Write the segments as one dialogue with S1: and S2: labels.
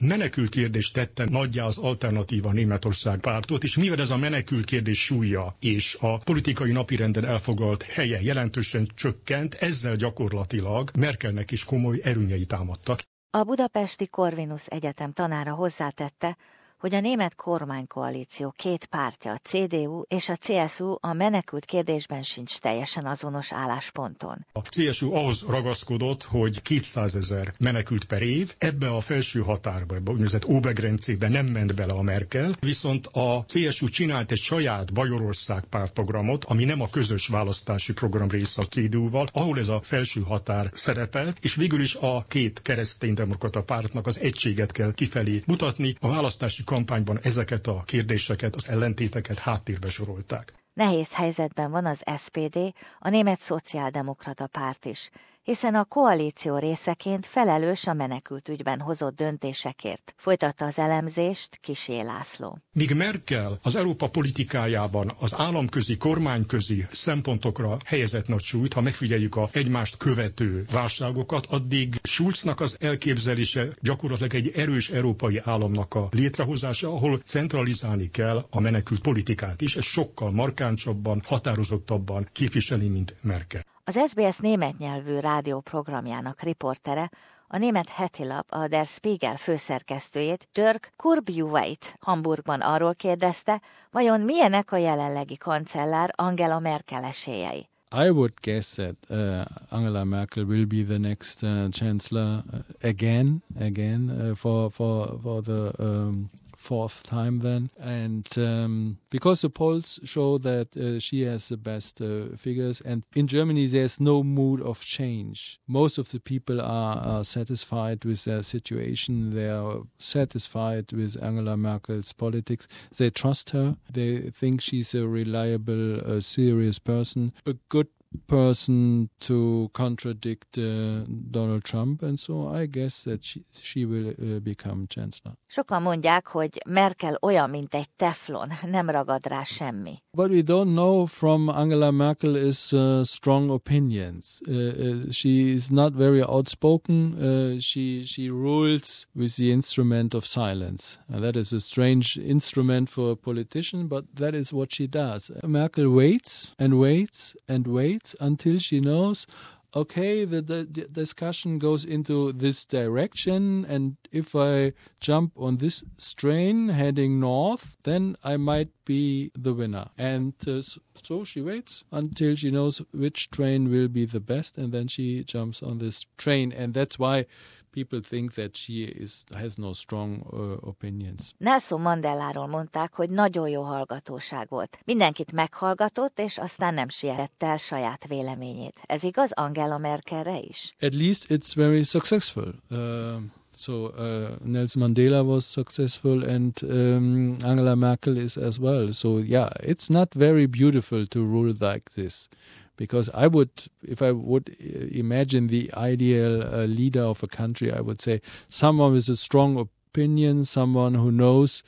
S1: A menekült kérdés tette nagyjá az alternatíva Németország pártot, és mivel ez a menekült kérdés súlya és a politikai napirenden elfoglalt helye jelentősen csökkent, ezzel gyakorlatilag Merkelnek is komoly erőnyei támadtak.
S2: A budapesti Corvinus Egyetem tanára hozzátette, hogy a német kormánykoalíció két pártja, a CDU és a CSU a menekült kérdésben sincs teljesen azonos állásponton.
S1: A CSU ahhoz ragaszkodott, hogy 200 ezer menekült per év, ebbe a felső határba, ebbe a úgynevezett Obergrencébe nem ment bele a Merkel, viszont a CSU csinált egy saját Bajorország pártprogramot, ami nem a közös választási program része a CDU-val, ahol ez a felső határ szerepel, és végül is a két kereszténydemokrata pártnak az egységet kell kifelé mutatni. A választási kampányban ezeket a kérdéseket, az ellentéteket háttérbe sorolták.
S2: Nehéz helyzetben van az SPD, a német szociáldemokrata párt is, hiszen a koalíció részeként felelős a menekült ügyben hozott döntésekért. Folytatta az elemzést Kisé László.
S1: Míg Merkel az Európa politikájában az államközi, kormányközi szempontokra helyezett nagy súlyt, ha megfigyeljük a egymást követő válságokat, addig Schulznak az elképzelése gyakorlatilag egy erős európai államnak a létrehozása, ahol centralizálni kell a menekült politikát is, ez sokkal markáncsabban, határozottabban képviseli, mint Merkel.
S2: Az SBS német nyelvű rádióprogramjának riportere, a német hetilap, a Der Spiegel főszerkesztőjét, Dirk Kurbjuweit Hamburgban arról kérdezte, vajon milyenek a jelenlegi kancellár Angela Merkel esélyei.
S3: I would guess that uh, Angela Merkel will be the next uh, chancellor uh, again, again uh, for for for the um, fourth time then. And um, because the polls show that uh, she has the best uh, figures, and in Germany there's no mood of change. Most of the people are, are satisfied with their situation. They are satisfied with Angela Merkel's politics. They trust her. They think she's a reliable, uh, serious person, a good person to contradict uh, Donald Trump, and so I guess that she, she will uh, become chancellor.
S2: Sokan mondják, hogy Merkel olyan, mint egy teflon, nem ragad rá semmi.
S3: What we don't know from Angela Merkel is uh, strong opinions. Uh, uh, she is not very outspoken. Uh, she she rules with the instrument of silence, and that is a strange instrument for a politician, but that is what she does. Merkel waits and waits and waits until she knows okay, the, the, the, discussion goes into this direction, and if I jump on this strain heading north, then I might be the winner. And uh, so she waits until she knows which train will be the best, and then she jumps on this train. And that's why people think that she is, has no strong uh, opinions.
S2: Nelson Mandeláról mondták, hogy nagyon jó hallgatóság volt. Mindenkit meghallgatott, és aztán nem sietett el saját véleményét. Ez igaz Angela Merkelre is?
S3: At least it's very successful. Uh, So uh, Nelson Mandela was successful, and um, Angela Merkel is as well. So yeah, it's not very beautiful to rule like this because I would, if I would uh, imagine the ideal uh, leader of a country, I would say someone with a strong opinion, someone who knows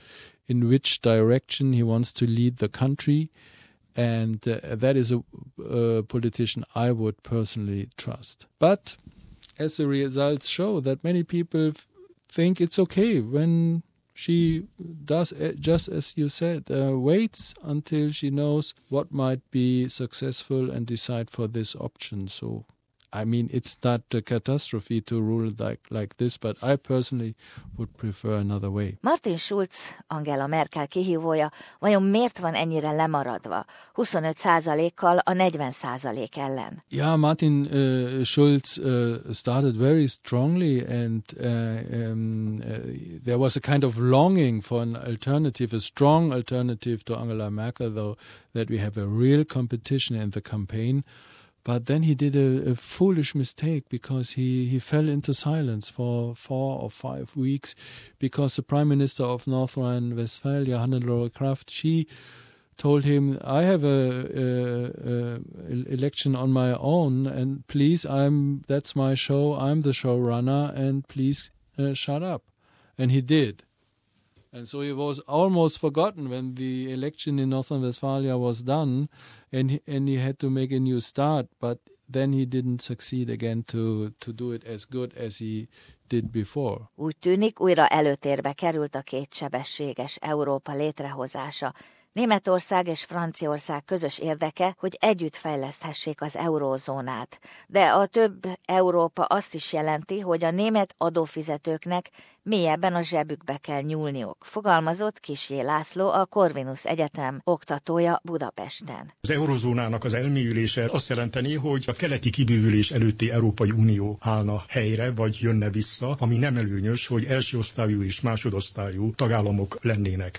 S3: in which direction he wants to lead the country. And uh, that is a, a politician I would personally trust. But as the results show, that many people think it's okay when she does just as you said uh, waits until she knows what might be successful and decide for this option. So I mean, it's not a catastrophe to rule like, like this, but I personally would prefer another way.
S2: Martin Schulz, Angela Merkel kihívója, vajon miért van ennyire lemaradva? 25%-kal a 40% ellen.
S3: Yeah, Martin uh, Schulz uh, started very strongly and uh, um, uh, there was a kind of longing for an alternative, a strong alternative to Angela Merkel, though, that we have a real competition in the campaign. But then he did a, a, foolish mistake because he, he fell into silence for four or five weeks because the Prime Minister of North Rhine-Westphalia, Hannelore Kraft, she told him, "I have a, a, a, election on my own, and please, I'm that's my show. I'm the showrunner, and please uh, shut up." And he did. And so he was almost forgotten when the election in North Rhine-Westphalia was done, and and he had to make a new start. But then he didn't succeed again to to do it as good as he did before.
S2: Úgy tűnik, újra előtérbe került a kétsebességes Európa létrehozása, Németország és Franciaország közös érdeke, hogy együtt fejleszthessék az eurózónát. De a több Európa azt is jelenti, hogy a német adófizetőknek mélyebben a zsebükbe kell nyúlniuk, fogalmazott Kisé László, a Corvinus Egyetem oktatója Budapesten.
S1: Az eurozónának az elmélyülése azt jelenteni, hogy a keleti kibővülés előtti Európai Unió állna helyre, vagy jönne vissza, ami nem előnyös, hogy első osztályú és másodosztályú tagállamok lennének.